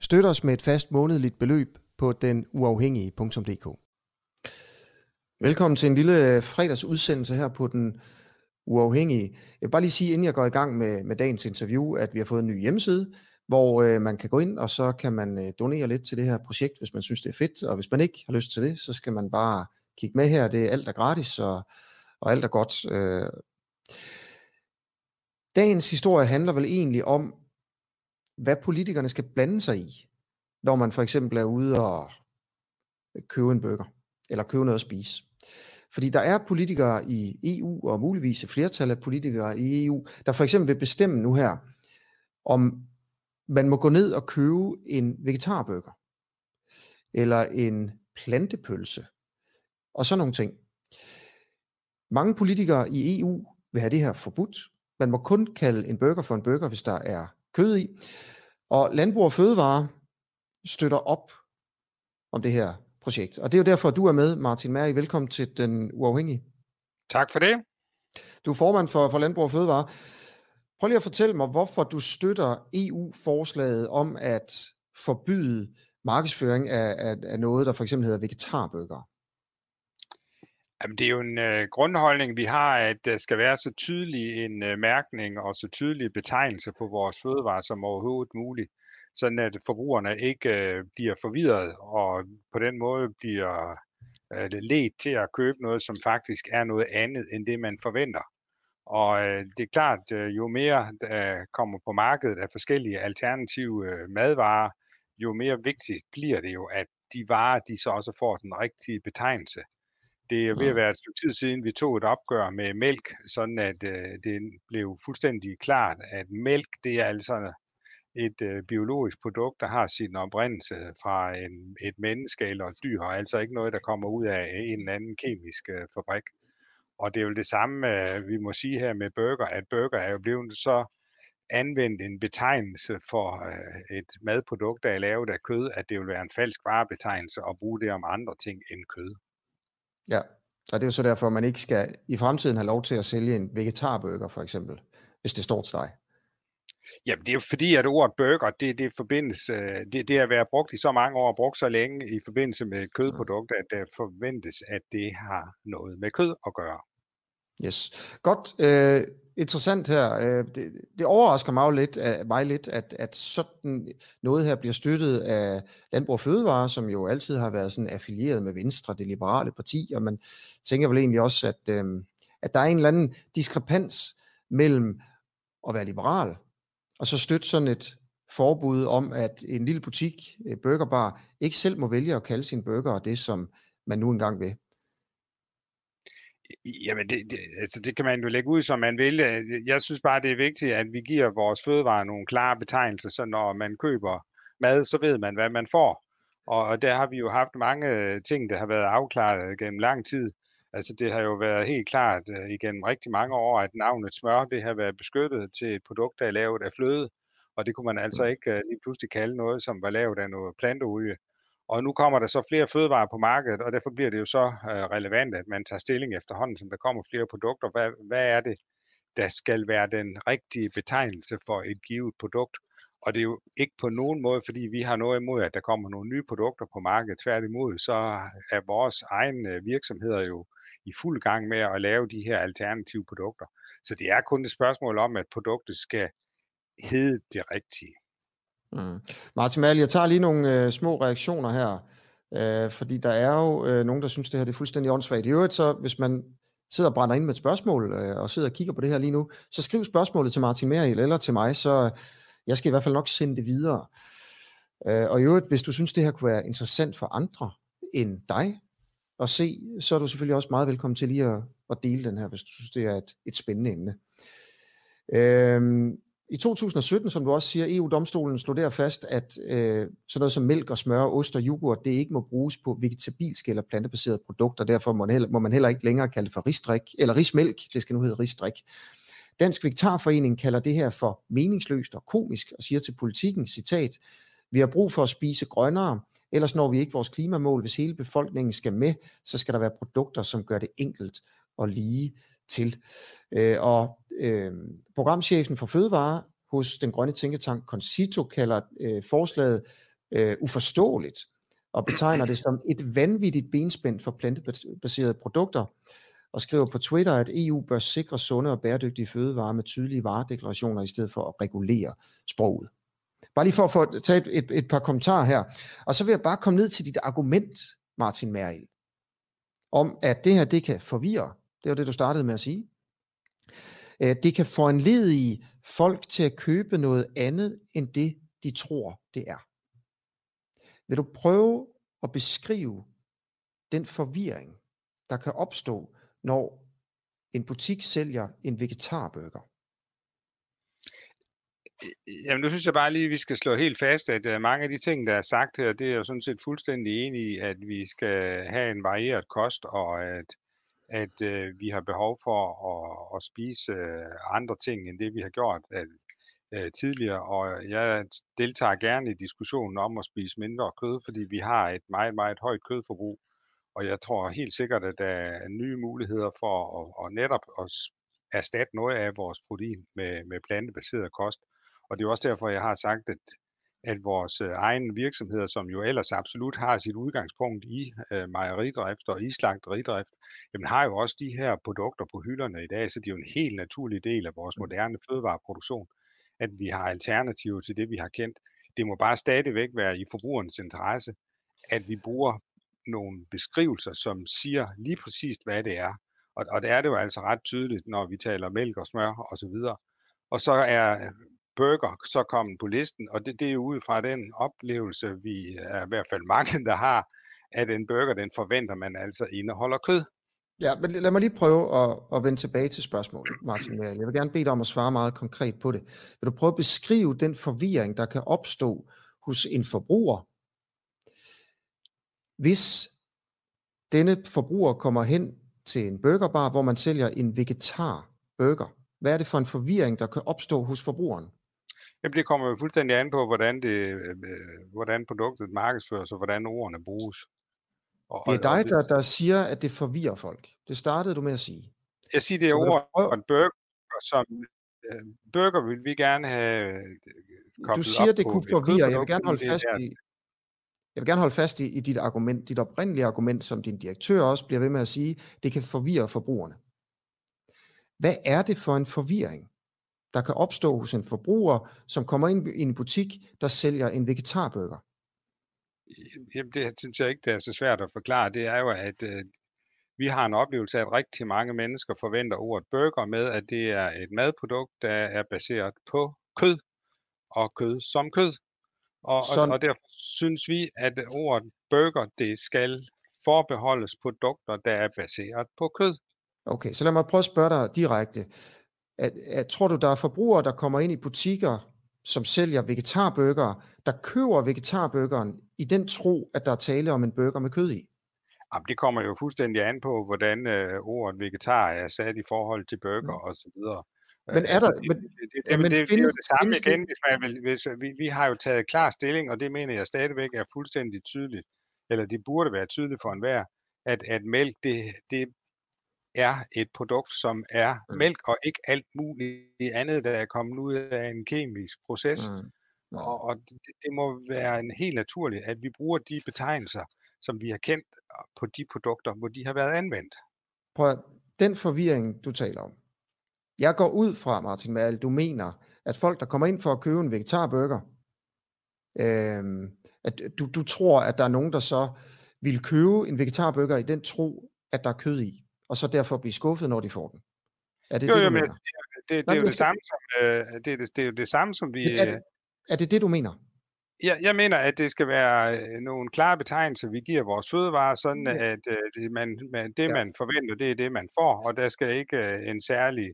Støt os med et fast månedligt beløb på den uafhængige.dk. Velkommen til en lille fredagsudsendelse her på den uafhængige. Jeg vil bare lige sige, inden jeg går i gang med, med dagens interview, at vi har fået en ny hjemmeside, hvor øh, man kan gå ind, og så kan man øh, donere lidt til det her projekt, hvis man synes, det er fedt. Og hvis man ikke har lyst til det, så skal man bare kigge med her. Det er alt er gratis, og, og alt er godt. Øh. Dagens historie handler vel egentlig om, hvad politikerne skal blande sig i, når man for eksempel er ude og øh, købe en burger, eller købe noget at spise. Fordi der er politikere i EU, og muligvis et flertal af politikere i EU, der for eksempel vil bestemme nu her, om man må gå ned og købe en vegetarburger, eller en plantepølse, og sådan nogle ting. Mange politikere i EU vil have det her forbudt. Man må kun kalde en burger for en burger, hvis der er kød i. Og Landbrug og Fødevare støtter op om det her projekt. Og det er jo derfor, du er med, Martin Mærke. Velkommen til Den Uafhængige. Tak for det. Du er formand for, for Landbrug og Fødevare. Prøv lige at fortælle mig, hvorfor du støtter EU-forslaget om at forbyde markedsføring af, af, af noget, der for eksempel hedder vegetarbøger. Jamen, det er jo en øh, grundholdning, vi har, at der skal være så tydelig en øh, mærkning og så tydelig betegnelse på vores fødevarer som overhovedet muligt, sådan at forbrugerne ikke øh, bliver forvirret og på den måde bliver øh, let til at købe noget, som faktisk er noget andet end det, man forventer. Og øh, det er klart, øh, jo mere der kommer på markedet af forskellige alternative øh, madvarer, jo mere vigtigt bliver det jo, at de varer, de så også får den rigtige betegnelse. Det er ved at være et stykke tid siden, vi tog et opgør med mælk, sådan at øh, det blev fuldstændig klart, at mælk, det er altså et øh, biologisk produkt, der har sin oprindelse fra en, et menneske eller et dyr, og altså ikke noget, der kommer ud af en eller anden kemisk øh, fabrik. Og det er jo det samme, øh, vi må sige her med burger, at burger er jo blevet så anvendt en betegnelse for øh, et madprodukt, der er lavet af kød, at det vil være en falsk varebetegnelse at bruge det om andre ting end kød. Ja, og det er jo så derfor, at man ikke skal i fremtiden have lov til at sælge en vegetarburger for eksempel, hvis det står til dig. Jamen, det er jo fordi, at ordet burger, det, det forbindes, øh, det, det er været brugt i så mange år, brugt så længe i forbindelse med kødprodukter, at der forventes, at det har noget med kød at gøre. Yes. Godt. Øh, interessant her. Øh, det, det overrasker mig lidt, øh, mig lidt at, at sådan noget her bliver støttet af Landbrug og Fødevare, som jo altid har været sådan affilieret med Venstre, det liberale parti, og man tænker vel egentlig også, at, øh, at der er en eller anden diskrepans mellem at være liberal, og så støtte sådan et forbud om, at en lille butik, burgerbar, ikke selv må vælge at kalde sin burger det, som man nu engang vil. Jamen, det, det, altså det kan man jo lægge ud, som man vil. Jeg synes bare, det er vigtigt, at vi giver vores fødevarer nogle klare betegnelser, så når man køber mad, så ved man, hvad man får. Og der har vi jo haft mange ting, der har været afklaret gennem lang tid. Altså det har jo været helt klart uh, igennem rigtig mange år, at navnet smør, det har været beskyttet til et produkt, der er lavet af fløde. Og det kunne man altså mm. ikke uh, lige pludselig kalde noget, som var lavet af noget planteolie. Og nu kommer der så flere fødevarer på markedet, og derfor bliver det jo så øh, relevant, at man tager stilling efterhånden, som der kommer flere produkter. Hvad, hvad er det, der skal være den rigtige betegnelse for et givet produkt? Og det er jo ikke på nogen måde, fordi vi har noget imod, at der kommer nogle nye produkter på markedet. Tværtimod, så er vores egne virksomheder jo i fuld gang med at lave de her alternative produkter. Så det er kun et spørgsmål om, at produktet skal hedde det rigtige. Mm. Martin Mal, jeg tager lige nogle øh, små reaktioner her, øh, fordi der er jo øh, nogen, der synes, det her det er fuldstændig åndssvagt. I øvrigt så, hvis man sidder og brænder ind med et spørgsmål, øh, og sidder og kigger på det her lige nu, så skriv spørgsmålet til Martin Meril eller til mig, så øh, jeg skal i hvert fald nok sende det videre. Øh, og i øvrigt, hvis du synes, det her kunne være interessant for andre end dig at se, så er du selvfølgelig også meget velkommen til lige at, at dele den her, hvis du synes, det er et, et spændende emne. Øh, i 2017, som du også siger, EU-domstolen slog der fast, at øh, sådan noget som mælk og smør, ost og yoghurt, det ikke må bruges på vegetabilske eller plantebaserede produkter. Derfor må man, heller, må man heller ikke længere kalde det for risdrik, eller rismælk, det skal nu hedde risdrik. Dansk Vegetarforening kalder det her for meningsløst og komisk og siger til politikken, citat, vi har brug for at spise grønnere, ellers når vi ikke vores klimamål. Hvis hele befolkningen skal med, så skal der være produkter, som gør det enkelt og lige til. Øh, og øh, programchefen for fødevare hos den grønne tænketank Concito kalder øh, forslaget øh, uforståeligt og betegner det som et vanvittigt benspænd for plantebaserede produkter og skriver på Twitter, at EU bør sikre sunde og bæredygtige fødevarer med tydelige varedeklarationer i stedet for at regulere sproget. Bare lige for at få tage et, et, et par kommentarer her. Og så vil jeg bare komme ned til dit argument, Martin Merrill, om at det her, det kan forvirre. Det var det, du startede med at sige. Øh, det kan foranledige folk til at købe noget andet, end det, de tror, det er. Vil du prøve at beskrive den forvirring, der kan opstå, når en butik sælger en vegetarburger? Jamen, nu synes jeg bare lige, at vi skal slå helt fast, at øh, mange af de ting, der er sagt her, det er jo sådan set fuldstændig enig i, at vi skal have en varieret kost, og at, at øh, vi har behov for at, at spise øh, andre ting, end det vi har gjort øh, øh, tidligere. Og jeg deltager gerne i diskussionen om at spise mindre kød, fordi vi har et meget, meget højt kødforbrug. Og jeg tror helt sikkert, at der er nye muligheder for at, at netop at erstatte noget af vores protein med, med plantebaseret kost. Og det er også derfor, jeg har sagt, at, at vores øh, egen virksomheder, som jo ellers absolut har sit udgangspunkt i øh, mejeridrift og i slagteridrift, jamen har jo også de her produkter på hylderne i dag, så det er jo en helt naturlig del af vores mm. moderne fødevareproduktion, at vi har alternativer til det, vi har kendt. Det må bare stadigvæk være i forbrugernes interesse, at vi bruger nogle beskrivelser, som siger lige præcist, hvad det er. Og, og det er det jo altså ret tydeligt, når vi taler mælk og smør osv. Og så er burger så kommet på listen, og det, det er ud fra den oplevelse, vi øh, er i hvert fald mange, der har, at en burger, den forventer man altså indeholder kød. Ja, men lad mig lige prøve at, at vende tilbage til spørgsmålet, Martin. Øh, jeg vil gerne bede dig om at svare meget konkret på det. Vil du prøve at beskrive den forvirring, der kan opstå hos en forbruger, hvis denne forbruger kommer hen til en burgerbar, hvor man sælger en vegetar burger. Hvad er det for en forvirring, der kan opstå hos forbrugeren? Jamen, det kommer jo fuldstændig an på, hvordan, det, øh, hvordan produktet markedsføres, og hvordan ordene bruges. Og, det er dig, og, der, der siger, at det forvirrer folk. Det startede du med at sige. Jeg siger, det er ord og en burger, som øh, burger vil vi gerne have øh, Du siger, det kunne forvirre. Jeg vil gerne holde fast i, jeg vil gerne holde fast i, i dit argument, dit oprindelige argument, som din direktør også bliver ved med at sige, det kan forvirre forbrugerne. Hvad er det for en forvirring? Der kan opstå hos en forbruger, som kommer ind i en butik, der sælger en vegetarburger? Jamen, det synes jeg ikke, det er så svært at forklare. Det er jo, at øh, vi har en oplevelse af, at rigtig mange mennesker forventer ordet burger med, at det er et madprodukt, der er baseret på kød, og kød som kød. Og, Sådan. og, og derfor synes vi, at ordet burger, det skal forbeholdes produkter, der er baseret på kød. Okay, så lad mig prøve at spørge dig direkte at, at, tror du, der er forbrugere, der kommer ind i butikker, som sælger vegetarburger, der køber vegetarburgeren i den tro, at der er tale om en burger med kød i? Jamen, det kommer jo fuldstændig an på, hvordan øh, ordet vegetar er sat i forhold til burger mm. og så videre. Men er altså, der... Altså, det, det, det, det, men det, findes, det er jo det samme igen, hvis man vil, hvis, vi, vi har jo taget klar stilling, og det mener jeg stadigvæk er fuldstændig tydeligt, eller det burde være tydeligt for enhver, at, at mælk, det, det er et produkt, som er mm. mælk og ikke alt muligt andet, der er kommet ud af en kemisk proces. Mm. Mm. Og, og det, det må være en helt naturligt, at vi bruger de betegnelser, som vi har kendt på de produkter, hvor de har været anvendt. Prøv den forvirring, du taler om. Jeg går ud fra, Martin Mal, du mener, at folk, der kommer ind for at købe en vegetarburger, øh, at du, du tror, at der er nogen, der så vil købe en vegetarburger i den tro, at der er kød i og så derfor blive skuffet, når de får den. Er det jo, det, jo, men det, det, det, er jo det, samme, som, øh, det, er det, det er jo det samme, som vi... Er det, er det det, du mener? Jeg, jeg mener, at det skal være øh, nogle klare betegnelser, vi giver vores fødevarer, sådan ja. at øh, det, man, man, det, ja. man forventer, det er det, man får, og der skal ikke øh, en særlig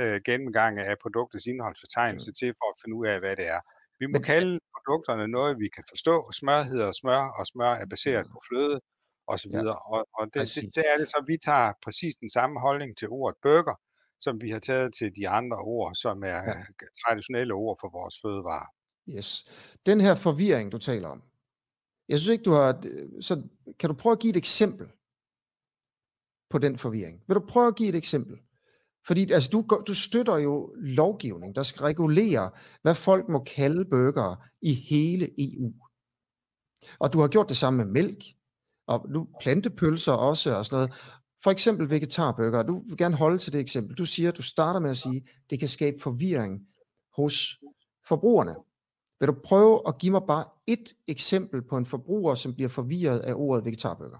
øh, gennemgang af produktets indholdsfortegnelse mm. til for at finde ud af, hvad det er. Vi må Men, kalde produkterne noget, vi kan forstå. Smør hedder smør, og smør er baseret mm. på fløde osv. Ja, og, og det, det, det er det så, vi tager præcis den samme holdning til ordet burger, som vi har taget til de andre ord, som er ja. traditionelle ord for vores fødevarer. Yes. Den her forvirring, du taler om, jeg synes ikke, du har... Så kan du prøve at give et eksempel på den forvirring? Vil du prøve at give et eksempel? Fordi altså, du, du støtter jo lovgivning, der skal regulere, hvad folk må kalde burgere i hele EU. Og du har gjort det samme med mælk, og nu plantepølser også og sådan noget. For eksempel vegetarbøger. Du vil gerne holde til det eksempel. Du siger, du starter med at sige, det kan skabe forvirring hos forbrugerne. Vil du prøve at give mig bare et eksempel på en forbruger, som bliver forvirret af ordet vegetarbøger?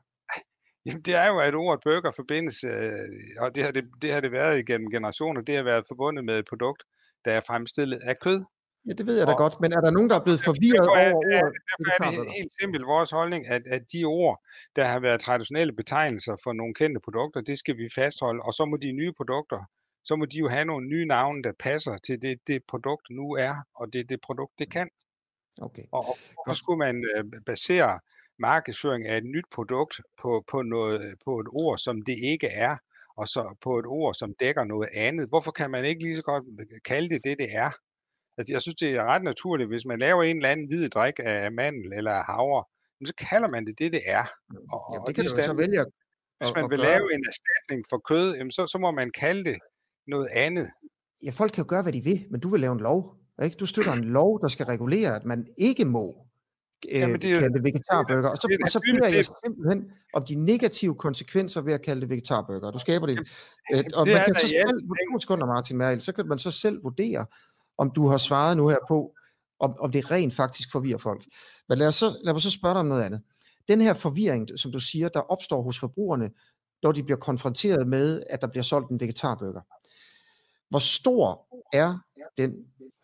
Jamen, det er jo, at ordet burger forbindes, øh, og det har det, det har det været igennem generationer, det har været forbundet med et produkt, der er fremstillet af kød. Ja, det ved jeg da og, godt, men er der nogen, der er blevet forvirret over ordet? Derfor er det helt simpelt vores holdning, at, at de ord, der har været traditionelle betegnelser for nogle kendte produkter, det skal vi fastholde, og så må de nye produkter, så må de jo have nogle nye navne, der passer til det, det produkt nu er, og det det produkt, det kan. Okay. Og, så skulle man øh, basere markedsføring af et nyt produkt på, på, noget, på et ord, som det ikke er, og så på et ord, som dækker noget andet. Hvorfor kan man ikke lige så godt kalde det det, det er? Altså, jeg synes, det er ret naturligt, hvis man laver en eller anden hvid drik af mandel eller af havre, så kalder man det det, det er. Og, jamen, det kan du så vælge at, Hvis man at vil gøre. lave en erstatning for kød, jamen, så, så må man kalde det noget andet. Ja, folk kan jo gøre, hvad de vil, men du vil lave en lov. Ikke? Du støtter en lov, der skal regulere, at man ikke må øh, Jamen, det er, kalde det vegetarbøger. Og så, det, og så beder jeg simpelthen om de negative konsekvenser ved at kalde det vegetarbøger. Du skaber det. Øh, og det man kan så selv, sekunder Martin Merkel, så kan man så selv vurdere, om du har svaret nu her på, om, om det rent faktisk forvirrer folk. Men lad os, så, lad os så spørge dig om noget andet. Den her forvirring, som du siger, der opstår hos forbrugerne, når de bliver konfronteret med, at der bliver solgt en vegetarbøger. Hvor stor er den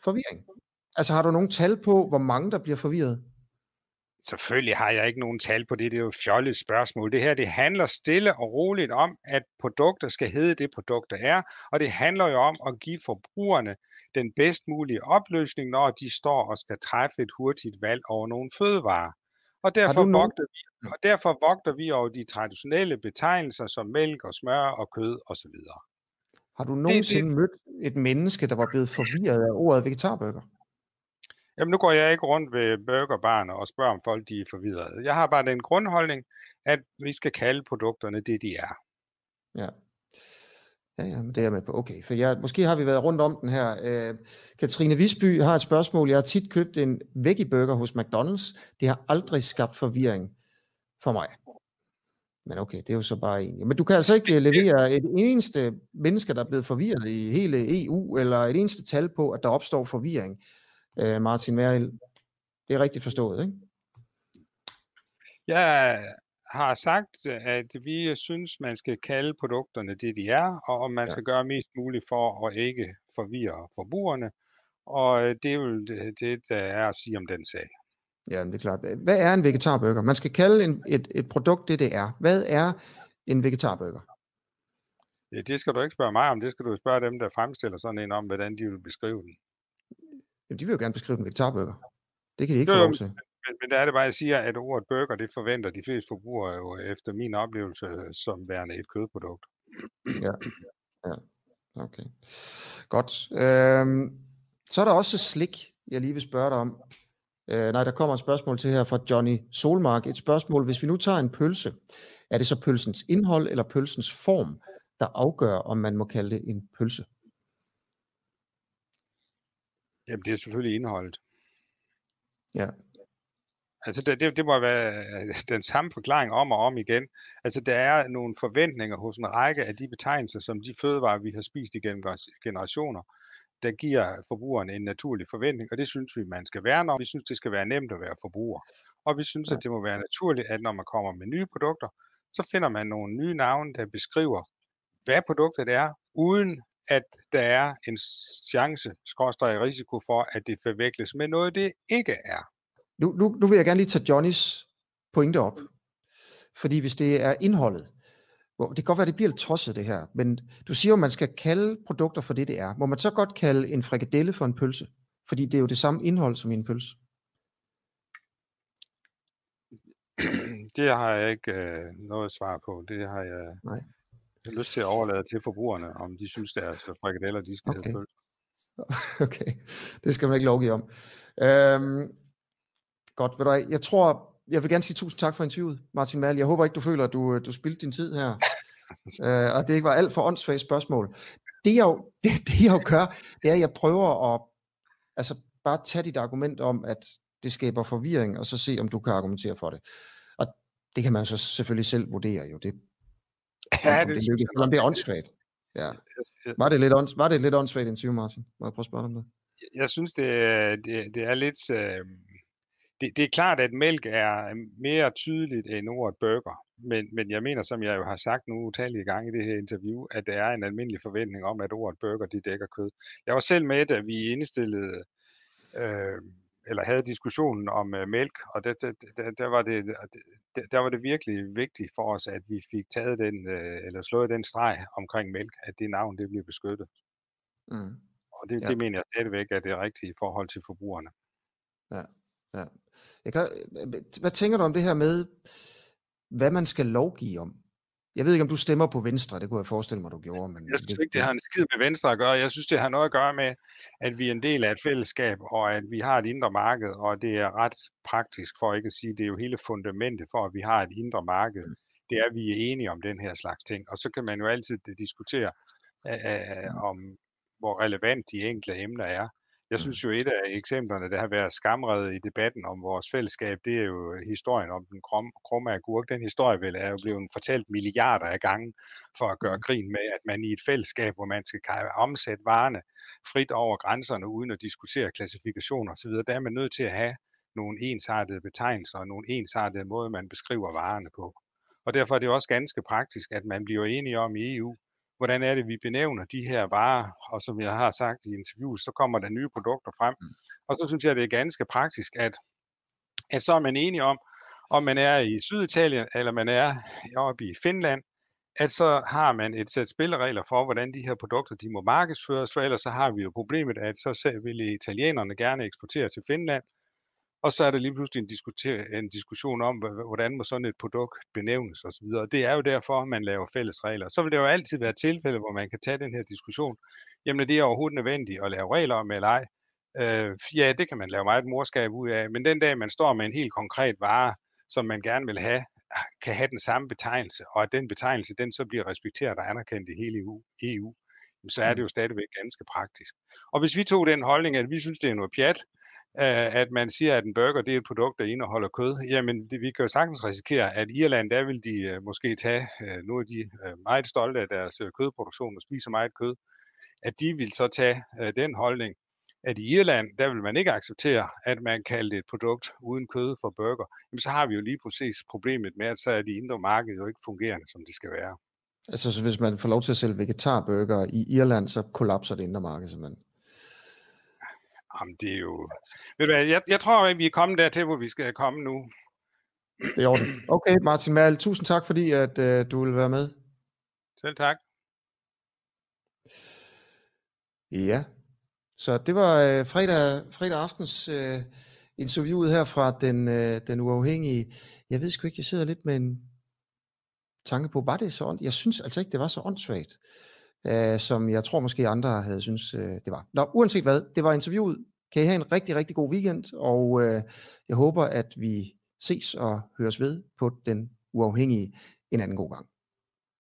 forvirring? Altså har du nogle tal på, hvor mange der bliver forvirret? Selvfølgelig har jeg ikke nogen tal på det, det er jo et fjollet spørgsmål. Det her, det handler stille og roligt om, at produkter skal hedde det, produkter er, og det handler jo om at give forbrugerne den bedst mulige opløsning, når de står og skal træffe et hurtigt valg over nogle fødevarer. Og derfor, vogter vi, og derfor vogter vi over de traditionelle betegnelser som mælk og smør og kød osv. Har du nogensinde det, det... mødt et menneske, der var blevet forvirret af ordet vegetarbøger? Jamen nu går jeg ikke rundt ved burgerbarne og spørger, om folk de er forvirrede. Jeg har bare den grundholdning, at vi skal kalde produkterne det, de er. Ja. Ja, ja, men det er jeg med på. Okay, for jeg, måske har vi været rundt om den her. Øh, Katrine Visby har et spørgsmål. Jeg har tit købt en veggie burger hos McDonald's. Det har aldrig skabt forvirring for mig. Men okay, det er jo så bare en. Men du kan altså ikke levere et eneste menneske, der er blevet forvirret i hele EU, eller et eneste tal på, at der opstår forvirring øh, Martin Merhild. Det er rigtigt forstået, ikke? Jeg har sagt, at vi synes, man skal kalde produkterne det, de er, og man ja. skal gøre mest muligt for at ikke forvirre forbrugerne. Og det er jo det, det, der er at sige om den sag. Ja, det er klart. Hvad er en vegetarburger? Man skal kalde en, et, et produkt det, det er. Hvad er en vegetarburger? Ja, det skal du ikke spørge mig om. Det skal du spørge dem, der fremstiller sådan en om, hvordan de vil beskrive den. Jamen, de vil jo gerne beskrive den vegetarburger. Det kan de ikke jo, få lov til. Men, men der er det bare, at jeg siger, at ordet burger, det forventer de fleste forbrugere jo efter min oplevelse som værende et kødprodukt. Ja, ja. okay. Godt. Øhm, så er der også slik, jeg lige vil spørge dig om. Øh, nej, der kommer et spørgsmål til her fra Johnny Solmark. Et spørgsmål, hvis vi nu tager en pølse, er det så pølsens indhold eller pølsens form, der afgør, om man må kalde det en pølse? Jamen, det er selvfølgelig indholdet. Ja. Altså, det, det, det må være den samme forklaring om og om igen. Altså, der er nogle forventninger hos en række af de betegnelser, som de fødevarer, vi har spist igennem generationer, der giver forbrugerne en naturlig forventning, og det synes vi, man skal værne om. Vi synes, det skal være nemt at være forbruger. Og vi synes, at det må være naturligt, at når man kommer med nye produkter, så finder man nogle nye navne, der beskriver, hvad produktet er, uden at der er en chance, skorstræk risiko for, at det forveksles med noget, det ikke er. Nu, nu, nu vil jeg gerne lige tage Johnnys pointe op. Fordi hvis det er indholdet, det kan godt være, det bliver lidt tosset det her, men du siger jo, at man skal kalde produkter for det, det er. Må man så godt kalde en frikadelle for en pølse? Fordi det er jo det samme indhold som i en pølse. Det har jeg ikke øh, noget svar på. Det har jeg, Nej. Jeg har lyst til at overlade til forbrugerne, om de synes, deres frikadeller de skal okay. hedde Okay, det skal man ikke lovgive om. Øhm, godt, ved du Jeg tror, jeg vil gerne sige tusind tak for interviewet, Martin Mal. Jeg håber ikke, du føler, at du, du spildte din tid her. øh, og det ikke var alt for åndssvagt spørgsmål. Det jeg, jo, det, det jeg jo gør, det er, at jeg prøver at altså, bare tage dit argument om, at det skaber forvirring, og så se, om du kan argumentere for det. Og det kan man så selvfølgelig selv vurdere jo. Det, ja, det, det, det, det, det er åndssvagt. Ja. Var det lidt, ånds, var det lidt åndssvagt interview, Martin? Må jeg prøve at spørge om det? Jeg synes, det, det, det er lidt... Øh, det, det er klart, at mælk er mere tydeligt end ordet burger. Men, men jeg mener, som jeg jo har sagt nu utallige gange i det her interview, at det er en almindelig forventning om, at ordet burger, de dækker kød. Jeg var selv med, da vi indstillede øh, eller havde diskussionen om øh, mælk, og det, det, det, der, var det, det, der var det virkelig vigtigt for os, at vi fik taget den, øh, eller slået den streg omkring mælk, at det navn det bliver beskyttet. Mm. Og det, ja. det mener jeg stadigvæk er det rigtige i forhold til forbrugerne. Ja, ja. Jeg kan, hvad tænker du om det her med, hvad man skal lovgive om? Jeg ved ikke, om du stemmer på Venstre, det kunne jeg forestille mig, du gjorde. Men jeg synes ikke, det har en skid med Venstre at gøre. Jeg synes, det har noget at gøre med, at vi er en del af et fællesskab, og at vi har et indre marked, og det er ret praktisk, for ikke at sige, det er jo hele fundamentet for, at vi har et indre marked. Mm. Det er, at vi er enige om den her slags ting. Og så kan man jo altid diskutere, uh, om hvor relevant de enkelte emner er. Jeg mm. synes jo, et af eksemplerne, der har været skamredet i debatten om vores fællesskab, det er jo historien om den krum, krumme agurk. Den historie vel er jo blevet fortalt milliarder af gange for at gøre mm. grin med, at man i et fællesskab, hvor man skal omsætte varerne frit over grænserne, uden at diskutere klassifikationer osv., der er man nødt til at have nogle ensartede betegnelser og nogle ensartede måder, man beskriver varerne på. Og derfor er det også ganske praktisk, at man bliver enige om i EU, hvordan er det, vi benævner de her varer, og som jeg har sagt i interviews, så kommer der nye produkter frem. Mm. Og så synes jeg, det er ganske praktisk, at, at så er man enige om, om man er i Syditalien, eller man er oppe i Finland, at så har man et sæt spilleregler for, hvordan de her produkter de må markedsføres, for ellers så har vi jo problemet, at så vil italienerne gerne eksportere til Finland, og så er der lige pludselig en, en diskussion om, hvordan må sådan et produkt benævnes osv. Det er jo derfor, man laver fælles regler. Så vil det jo altid være tilfælde, hvor man kan tage den her diskussion. Jamen, det er overhovedet nødvendigt at lave regler om eller ej. Øh, ja, det kan man lave meget morskab ud af, men den dag, man står med en helt konkret vare, som man gerne vil have, kan have den samme betegnelse, og at den betegnelse, den så bliver respekteret og anerkendt i hele EU, EU så er det mm. jo stadigvæk ganske praktisk. Og hvis vi tog den holdning, at vi synes, det er noget pjat, Øh, at man siger, at en burger det er et produkt, der indeholder kød, jamen det, vi kan jo sagtens risikere, at Irland, der vil de uh, måske tage, uh, nu er de uh, meget stolte af deres uh, kødproduktion og spiser meget kød, at de vil så tage uh, den holdning, at i Irland, der vil man ikke acceptere, at man kalder et produkt uden kød for burger. Jamen så har vi jo lige præcis problemet med, at så er de indre marked jo ikke fungerende, som det skal være. Altså så hvis man får lov til at sælge vegetarburger i Irland, så kollapser det indre marked simpelthen? Jamen, det er jo... Ved du hvad, jeg, jeg tror, at vi er kommet dertil, hvor vi skal komme nu. Det er ordentligt. Okay, Martin Mal, tusind tak, fordi at, uh, du vil være med. Selv tak. Ja, så det var uh, fredag, fredag aftens uh, interviewet her fra den, uh, den uafhængige. Jeg ved sgu ikke, jeg sidder lidt med en tanke på, var det så ondt? Jeg synes altså ikke, det var så åndssvagt øh, som jeg tror måske andre havde synes øh, det var. Nå, uanset hvad, det var interviewet. Kan I have en rigtig, rigtig god weekend, og øh, jeg håber, at vi ses og høres ved på den uafhængige en anden god gang.